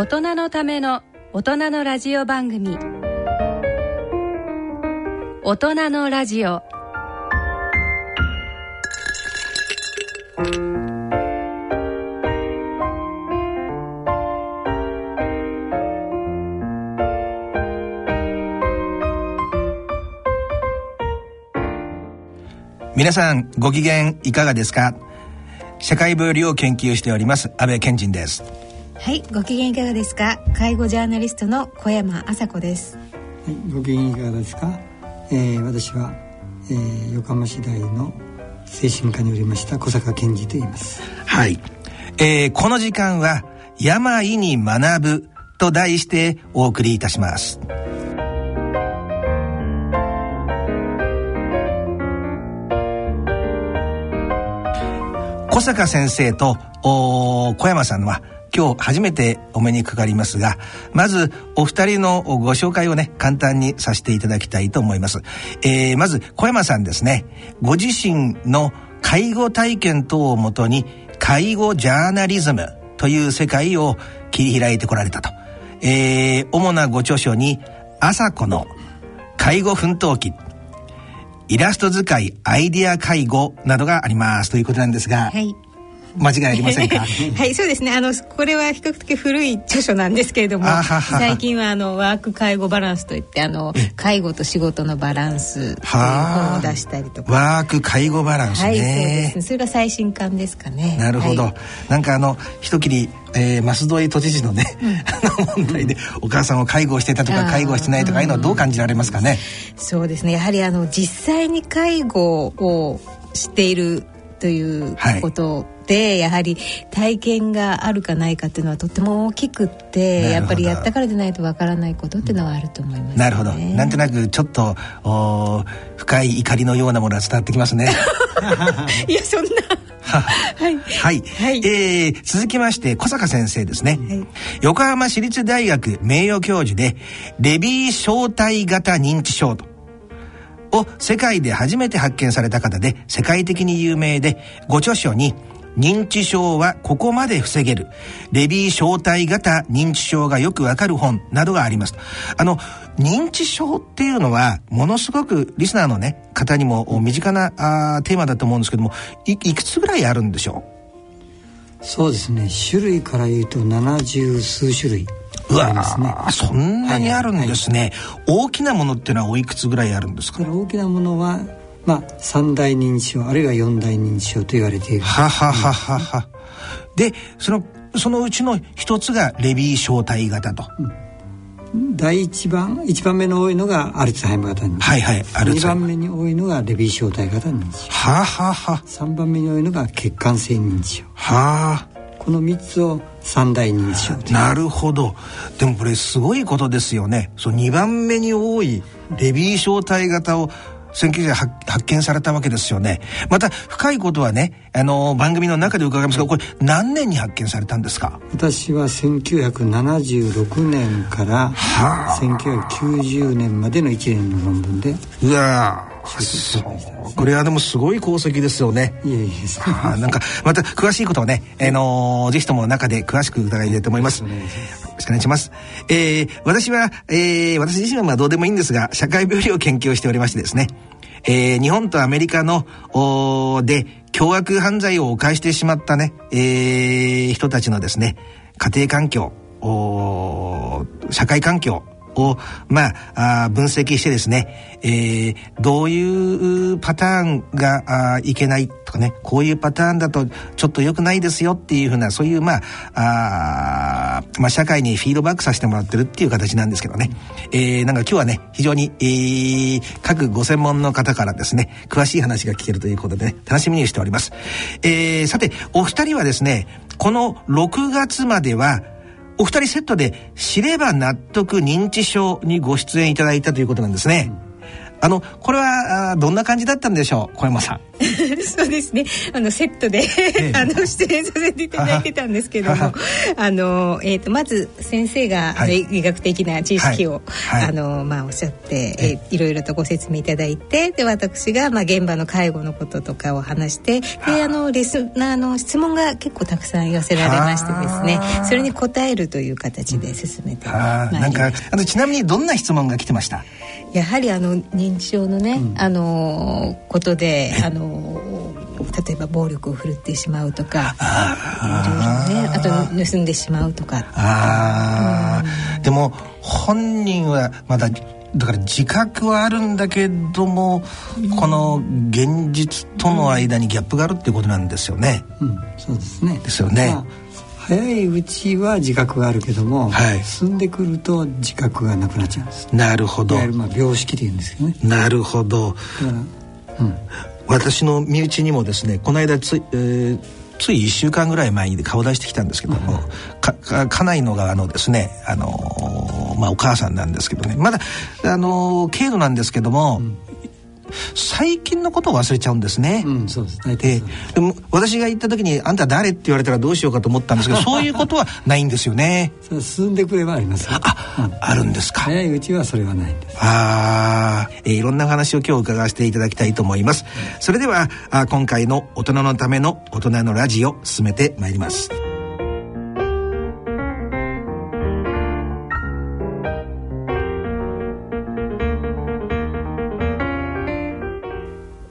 大人のための大人のラジオ番組。大人のラジオ。皆さんご機嫌いかがですか？社会病理を研究しております安倍健人です。はいご機嫌いかがですか？介護ジャーナリストの小山麻子です。はいご機嫌いかがですか、えー、私は、えー、横浜市大の精神科におりました小坂健二と言います。はい、えー、この時間は病に学ぶと題してお送りいたします。小坂先生と小山さんは今日初めてお目にかかりますがまずお二人のご紹介をね簡単にさせていただきたいと思います、えー、まず小山さんですね。ご自身の介護体験等をもとに介護ジャーナリズムという世界を切り開いてこられたと、えー、主なご著書に朝子の介護奮闘記イラスト使いアイディア介護などがありますということなんですが、はい。間違いありませんか？はいそうですね。あのこれは比較的古い著書なんですけれども最近はあのワーク介護バランスといってあの介護と仕事のバランスという本を出したりとかワーク介護バランス、ね、はいそうです。ねそれが最新刊ですかね。なるほど、はい、なんかあの一切りえー、増戸都知事のね、うん、問題でお母さんを介護してたとか介護してないとかいうのはどう感じられますかね、そうですね。やはりあの実際に介護をしているということで、やはり体験があるかないかっていうのはとても大きくってやっぱりやったからでないとわからないことっていうのはあると思います、ね、なるほど。なんとなくちょっとお深い怒りのようなものが伝わってきますね。いやそんな。はい、はい、はい、えー、続きまして小坂先生ですね、はい、横浜市立大学名誉教授でレビー小体型認知症とを世界で初めて発見された方で世界的に有名でご著書に認知症はここまで防げる。レビー小体型認知症がよくわかる本などがあります。あの認知症っていうのはものすごくリスナーのね方にも身近なあテーマだと思うんですけどもいいくつぐらいあるんでしょう？そうですね。種類から言うと70数種類。うわ、ね、そんなにあるんですね、はいはい、大きなものっていうのはおいくつぐらいあるんですか？大きなものはまあ三大認知症あるいは四大認知症と言われている。ははははは。でそのそのうちの一つがレビー小体型と、うん、第一番一番目の多いのがアルツハイマー型認知はいはいアルツハイマー。2番目に多いのがレビー小体型認知症ははは。3番目に多いのが血管性認知症。はあこの3つを三大認知症なるほど。でもこれすごいことですよね。そう2番目に多いレビー小体型を1900年発見されたわけですよね。また深いことはねあの番組の中で伺いますがこれ何年に発見されたんですか？私は1976年から1990年までの1年の論文で。うわこれはでもすごい功績ですよね。いえいえ。なんかまた詳しいことをね、あのー、ぜひとも中で詳しく伺いたいと思います。よろしくお願いします。えー、私は、えー、私自身はまあどうでもいいんですが、社会病理を研究しておりましてですね、えー、日本とアメリカの、おで、凶悪犯罪を犯してしまったね、えー、人たちのですね、家庭環境、お社会環境、を、まあ、あ分析してですね、えー、どういうパターンがあいけないとかね、こういうパターンだとちょっと良くないですよっていうふうな、そういう、まあ、あまあ、社会にフィードバックさせてもらってるっていう形なんですけどね。えー、なんか今日はね、非常に、えー、各ご専門の方からですね、詳しい話が聞けるということでね、楽しみにしております。えー、さて、お二人はですね、この6月までは、お二人セットで知れば納得認知症にご出演いただいたということなんですね。あのこれはどんな感じだったんでしょう？小山さん。そうですね。あのセットで あの出演させていただいてたんですけども。あの、えーと、まず先生が、はい、医学的な知識を、はい。はい、あのまあ、おっしゃって、えー、いろいろとご説明いただいてで私が、まあ、現場の介護のこととかを話してであ。のレスあの質問が結構たくさん寄せられましてですね。それに答えるという形で進めてまいりました。なんかあのちなみにどんな質問が来てました？やはりあの認知症のね、うん、あのことであの例えば暴力を振るってしまうとかあいろいろねあと盗んでしまうとか。あ、うん、でも本人はまだだから自覚はあるんだけども、うん、この現実との間にギャップがあるっていうことなんですよね。うん、そうですね。ですよね。まあ早いうちは自覚があるけども、はい、進んでくると自覚がなくなっちゃうんです。なるほど。まあ病識っていうんですけどね。なるほど。うん、私の身内にもですねこの間つ、えー、つい1週間ぐらい前に顔出してきたんですけども、はい、かか家内の側のですね、あのー、まあ、お母さんなんですけどね。まだ、あのー、軽度なんですけども、うん最近のことを忘れちゃうんですね。うん、そうです。でも私が行った時にあんた誰って言われたらどうしようかと思ったんですけど、そういうことはないんですよね。進んでくればあります。あ、うん、あるんですか。早いうちはそれはないんです。ああ、えー、いろんな話を今日伺わせていただきたいと思います。それではあ今回の大人のための大人のラジオ進めてまいります。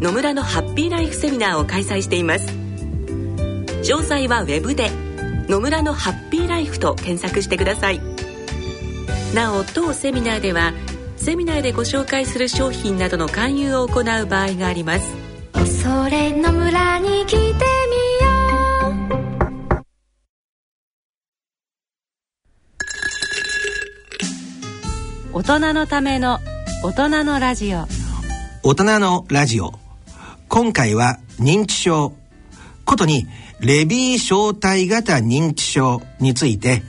野村のハッピーライフセミナーを開催しています。詳細はウェブで「野村のハッピーライフ」と検索してください。なお当セミナーではセミナーでご紹介する商品などの勧誘を行う場合があります。それの村に来てみよう。大人のための大人のラジオ。大人のラジオ今回は認知症ことにレビー小体型認知症について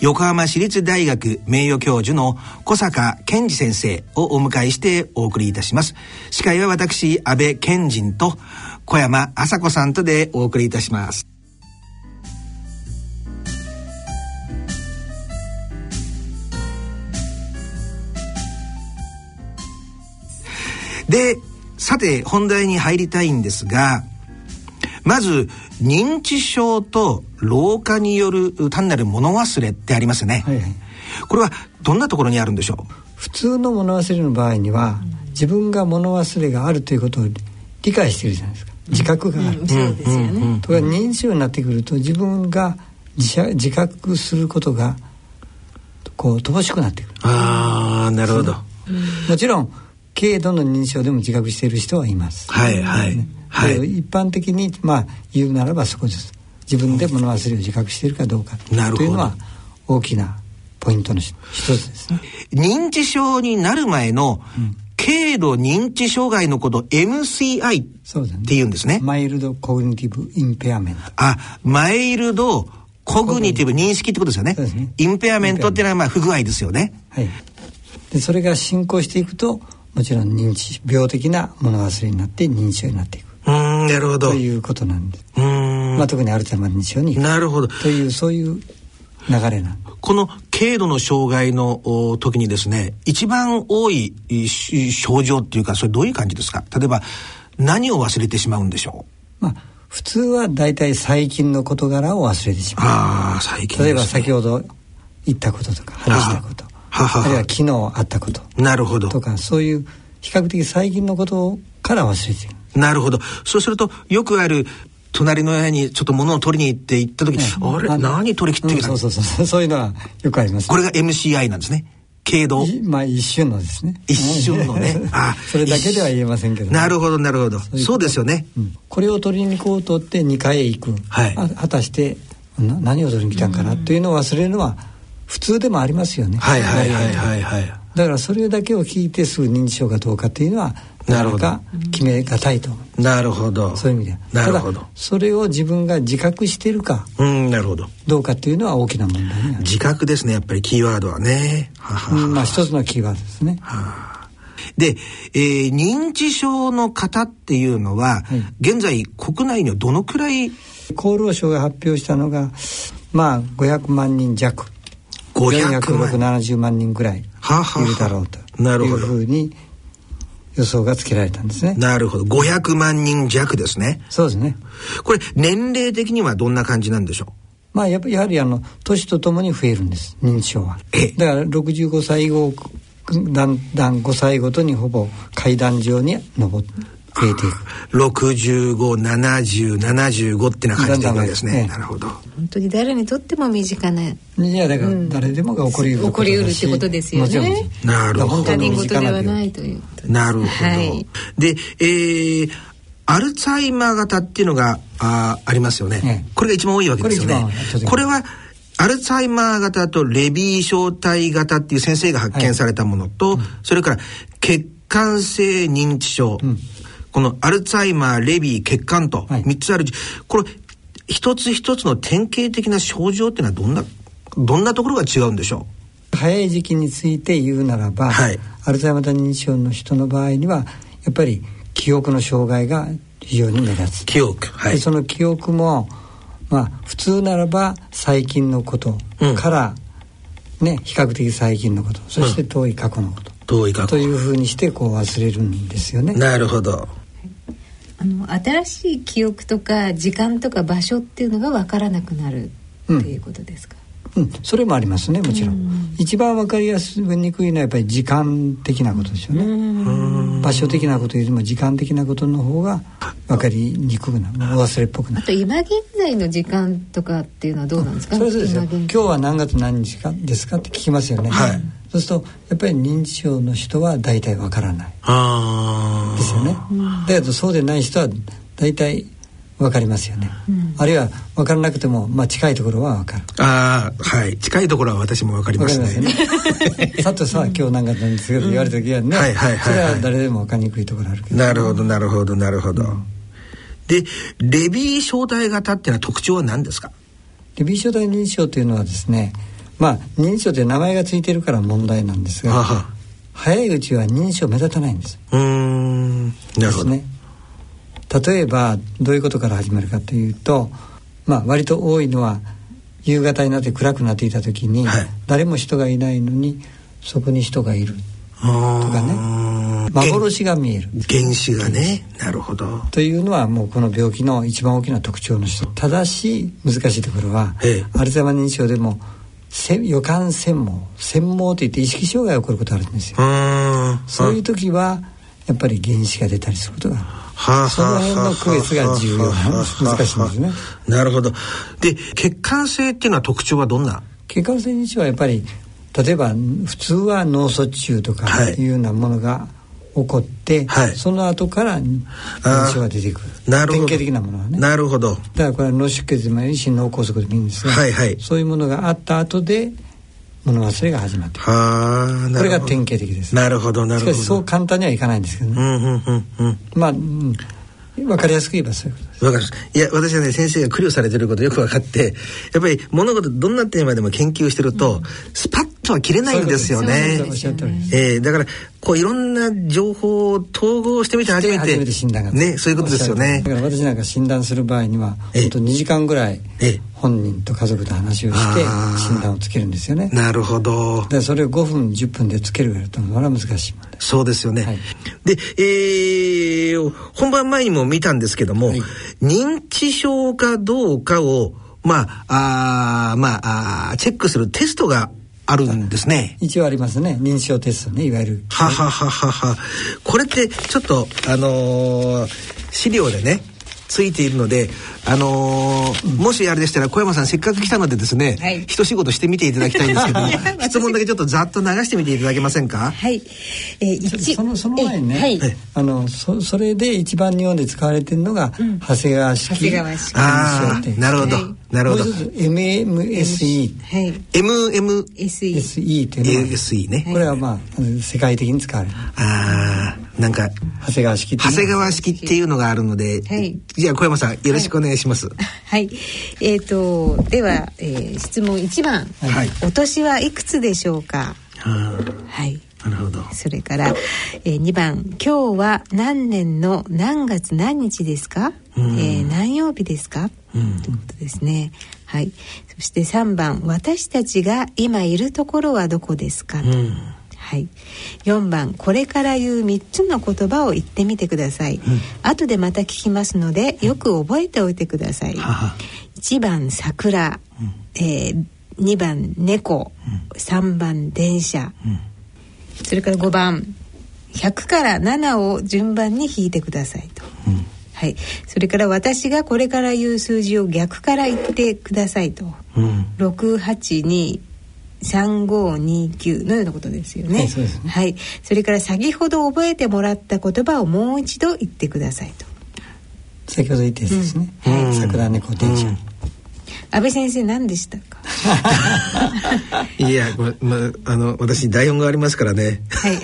横浜市立大学名誉教授の小坂健二先生をお迎えしてお送りいたします。司会は私安倍健人と小山麻子さんとでお送りいたします。で、さて本題に入りたいんですが、まず認知症と老化による単なる物忘れってありますね、はいはい、これはどんなところにあるんでしょう？普通の物忘れの場合には、自分が物忘れがあるということを理解しているじゃないですか。自覚がある、うん、そうですよね、とか認知症になってくると自分が自自覚することがこう乏しくなってくる。ああなるほど。もちろん軽度の認知症でも自覚している人はいます。はいはい。はい、一般的にまあ言うならばそこです。自分で物忘れを自覚しているかどうかというのは大きなポイントの一つですね。認知症になる前の、軽度認知障害のこと MCI って言うんですね。 Mild Cognitive Impairment。あ、 Mild、cognitive 認識ってことですよね。ね impairment っていうのはまあ不具合ですよね。はい。でそれが進行していくともちろん認知病的な物忘れになって認知症になっていく。うんなるほど。ということなんです。うん。まあ特にアルツハイマー認知症になるほど。というそういう流れなんこの軽度の障害の時にですね一番多い症状っていうかそれどういう感じですか？例えば何を忘れてしまうんでしょう？まあ普通は大体最近の事柄を忘れてしまう。ああ最近、ね、例えば先ほど言ったこととか話したことあるいは昨日あったこと。なるほど。とかそういう比較的最近のことから忘れてる。なるほど。そうするとよくある隣の部屋にちょっと物を取りに行って行った時、あれ？何取り切ってきた、うん、そうそうそう。そういうのはよくあります。これが MCI なんですね。経度まあ一瞬のですね。一瞬のね。あそれだけでは言えませんけど、ね、なるほどなるほど。そうですよね、うん、これを取りに行こうとって2階へ行く、はい、果たして何を取りに来たんかな？というのを忘れるのは普通でもありますよね。はいはいはいはいはい。だからそれだけを聞いてすぐ認知症かどうかっていうのはなるほど。決めがたいとなるほど。そういう意味で。なるほど。それを自分が自覚してるかうんなるほど。どうかっていうのは大きな問題に自覚ですねやっぱりキーワードはね。ははは、うん、まあ一つのキーワードですね。はで、えー、認知症の方っていうのは、はい、現在国内にはどのくらい？厚労省が発表したのがまあ500万人弱470万人ぐらいいるだろうというふうに予想がつけられたんですね。なるほど。500万人弱ですね。そうですね。これ、年齢的にはどんな感じなんでしょう？まあ、ややはり、あの、年とともに増えるんです、認知症は。だから、65歳後、だんだん5歳ごとにほぼ階段上に登って、増えていく。65、70、75ってな感じでいくんですね。なるほど。本当に誰にとっても身近な。いや、だから誰でもが起こりうる。起こりうるってことですよね。なるほど。他人事ではないという。なるほど。はい、で、えー、アルツハイマー型っていうのがあありますよね、ね、これが一番多いわけですよね。これはアルツハイマー型とレビー小体型っていう先生が発見されたものと、はい、それから血管性認知症、うん、このアルツハイマー、レビー、血管と3つある、はい、これ一つ一つの典型的な症状っていうのはどんなどんなところが違うんでしょう？早い時期について言うならば、はい、アルツハイマー認知症の人の場合にはやっぱり記憶の障害が非常に目立つ。記憶、はい、その記憶もまあ普通ならば最近のことから、うん、ね比較的最近のことそして遠い過去のこと、うん、遠い過去。というふうにしてこう忘れるんですよね。なるほどあの新しい記憶とか時間とか場所っていうのが分からなくなるっていうことですか、うん、うん、それもありますねもちろん、ん、一番分かりやすにくいのはやっぱり時間的なことですよね。場所的なことよりも時間的なことの方が分かりにくくなる。忘れっぽくなる。あと今現在の時間とかっていうのはどうなんですか、うん、そうですよ。今日は何月何日かですか？って聞きますよね。はいそうするとやっぱり認知症の人は大体わからない。ですよね。だけどそうでない人は大体わかりますよね、うん、あるいは分からなくても、まあ、近いところは分かる。ああはい。近いところは私も分かりますねね。佐藤さんは今日何かなんですけど、言われた時はね、はいはいはい、それは誰でも分かりにくいところあるけど、なるほどなるほどなるほど、うん、でレビー小体型っていうのは特徴は何ですか？レビー小体認知症というのはですねまあ認知症って名前が付いてるから問題なんですが早いうちは認知症目立たないんです。うん。なるほど。ね。例えばどういうことから始まるかというとまあ割と多いのは夕方になって暗くなっていた時に、はい、誰も人がいないのにそこに人がいる。とかね。幻が見える。原子がね。なるほど。というのはもうこの病気の一番大きな特徴の人ただし難しいところはアルツハイマー認知症でも予感専門専門といって意識障害が起こることあるんですよ。そういう時はやっぱり原子が出たりすることがはあ、その辺の区別が重要。な難しいんですね。なるほど。で血管性っていうのは特徴はどんな？血管性認知はやっぱり例えば普通は脳卒中とかいうようなものが起こって、はい、その後から認知症が出てくる。なるほど。典型的なものはね。なるほど。だからこれは脳出血でもいいし脳梗塞でもいいんですが、はいはい、そういうものがあった後で物忘れが始まってはこれが典型的です。なるほどなるほど。しかしそう簡単にはいかないんですけどね、うんうんうんうん、まあ、うん、分かりやすく言えばそういうことです。わかるいや私はね先生が苦慮されてることよく分かってやっぱり物事どんなテーマでも研究してると、うん、スパッとは切れないんですよね。うえー、だからこういろんな情報を統合してみて初めて診断がねそういうことですよね。だから私なんか診断する場合には本当2時間ぐらい本人と家族と話をして診断をつけるんですよね。なるほど。でそれを5分10分でつけるというのは難しいそうですよね。はい、で、えー、本番前にも見たんですけども、はい、認知症かどうかをまあ、あまああチェックするテストがあるんですね。一応ありますね。認証テストね、いわゆる。ははははは。これってちょっとあのー、資料でね、ついているので、あのーうん、もしあれでしたら小山さんせっかく来たのでですね、はい、一仕事してみていただきたいんですけど 質問だけちょっとざっと流してみていただけませんか？はい、えー、そのその前にね、はい、あのそそれで一番日本で使われてるのが、うん、長谷川式。長谷川式。ああなるほど、はい、なるほど。MMSE、はい、MMSE っていうのは SE ね。これはまあ世界的に使われる。ああなんか長谷川式長谷川式っていうのがあるので、はい、じゃあ小山さんよろしくお願いします。はい、えっ、ー、とでは、えー、質問一番、はい、お年はいくつでしょうか？はい。なるほど。それから、えー、2番今日は何年の何月何日ですか？うん、えー、何曜日ですか？うん、ということですね。はい。そして3番私たちが今いるところはどこですか？うんはい、4番これから言う3つの言葉を言ってみてください、うん、後でまた聞きますのでよく覚えておいてください、うん、1番桜、うん、えー、2番猫、うん、3番電車、それから5番100から7を順番に引いてくださいと、はい、それから私がこれから言う数字を逆から言ってくださいと、うん、682 3529のようなことですよね。はい、そねはい、それから先ほど覚えてもらった言葉をもう一度言ってくださいと。先ほど言ったやつですね。うん、はい、桜猫電車。安倍先生何でしたか？いや、ま、まあの私台本がありますからね。はい。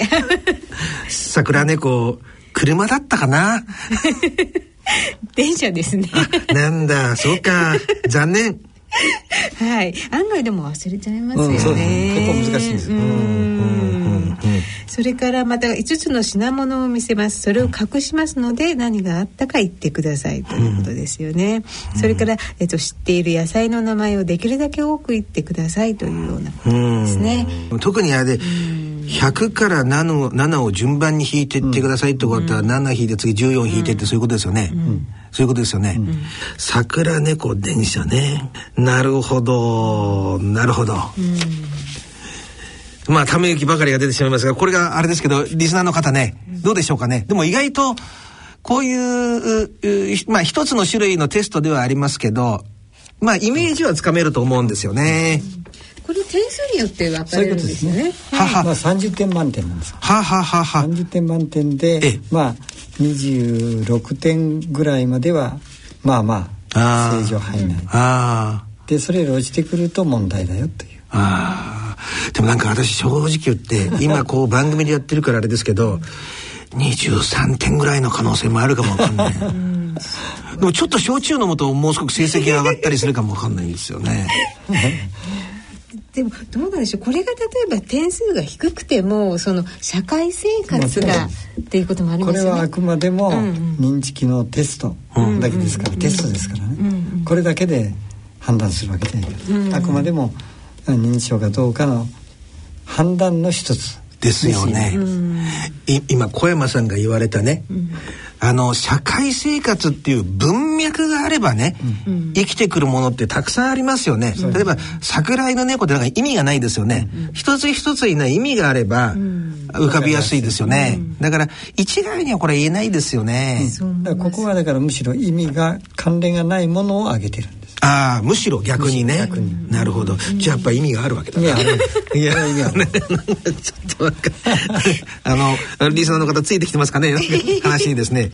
桜猫車だったかな？電車ですね。なんだ、そうか、残念。はい、案外でも忘れちゃいますよね。うん、結構難しいです。それからまた5つの品物を見せます。それを隠しますので何があったか言ってくださいということですよね。うん、それからえっと知っている野菜の名前をできるだけ多く言ってくださいというようなことですね。特にあれで。100から 7, を7を順番に引いてってくださいってことは、うん、7引いて次14引いてってそういうことですよね。うんそういうことですよね。うん、桜猫電車ね。なるほど、なるほど。まあ、ため息ばかりが出てしまいますが、これがあれですけど、リスナーの方ね、どうでしょうかね。でも意外と、こういう、まあ、一つの種類のテストではありますけど、まあ、イメージはつかめると思うんですよね。これ点数によって分かれるんですね。はは、まあ、30点満点なんですはははは。30点満点で、まあ、26点ぐらいまではまあまあ正常範囲内。あでそれより落ちてくると問題だよという。あでもなんか私正直言って 今こう番組でやってるからあれですけど23点ぐらいの可能性もあるかもわかんない。でもちょっと焼酎飲むともう少し成績が上がったりするかもわかんないんですよね でもどうなんでしょう。これが例えば点数が低くてもその社会生活がっていうこともありますよね。これはあくまでも認知機能テストだけですから、テストですからね、これだけで判断するわけじゃない。けど、あくまでも認知症かどうかの判断の一つ。ですよね。今小山さんが言われたね、うん、あの社会生活っていう文脈があればね、うん、生きてくるものってたくさんありますよね。うん、例えば桜井の猫ってなんか意味がないですよね。一つ一つにな意味があれば浮かびやすいですよね。だから一概にはこれ言えないですよね。ここはだからむしろ意味が関連がないものを挙げてる。ああむしろ逆にね。なるほど。じゃあやっぱ意味があるわけだ。いやいやいや。ちょっとわかあのリスナーの方ついてきてますかね？話にですね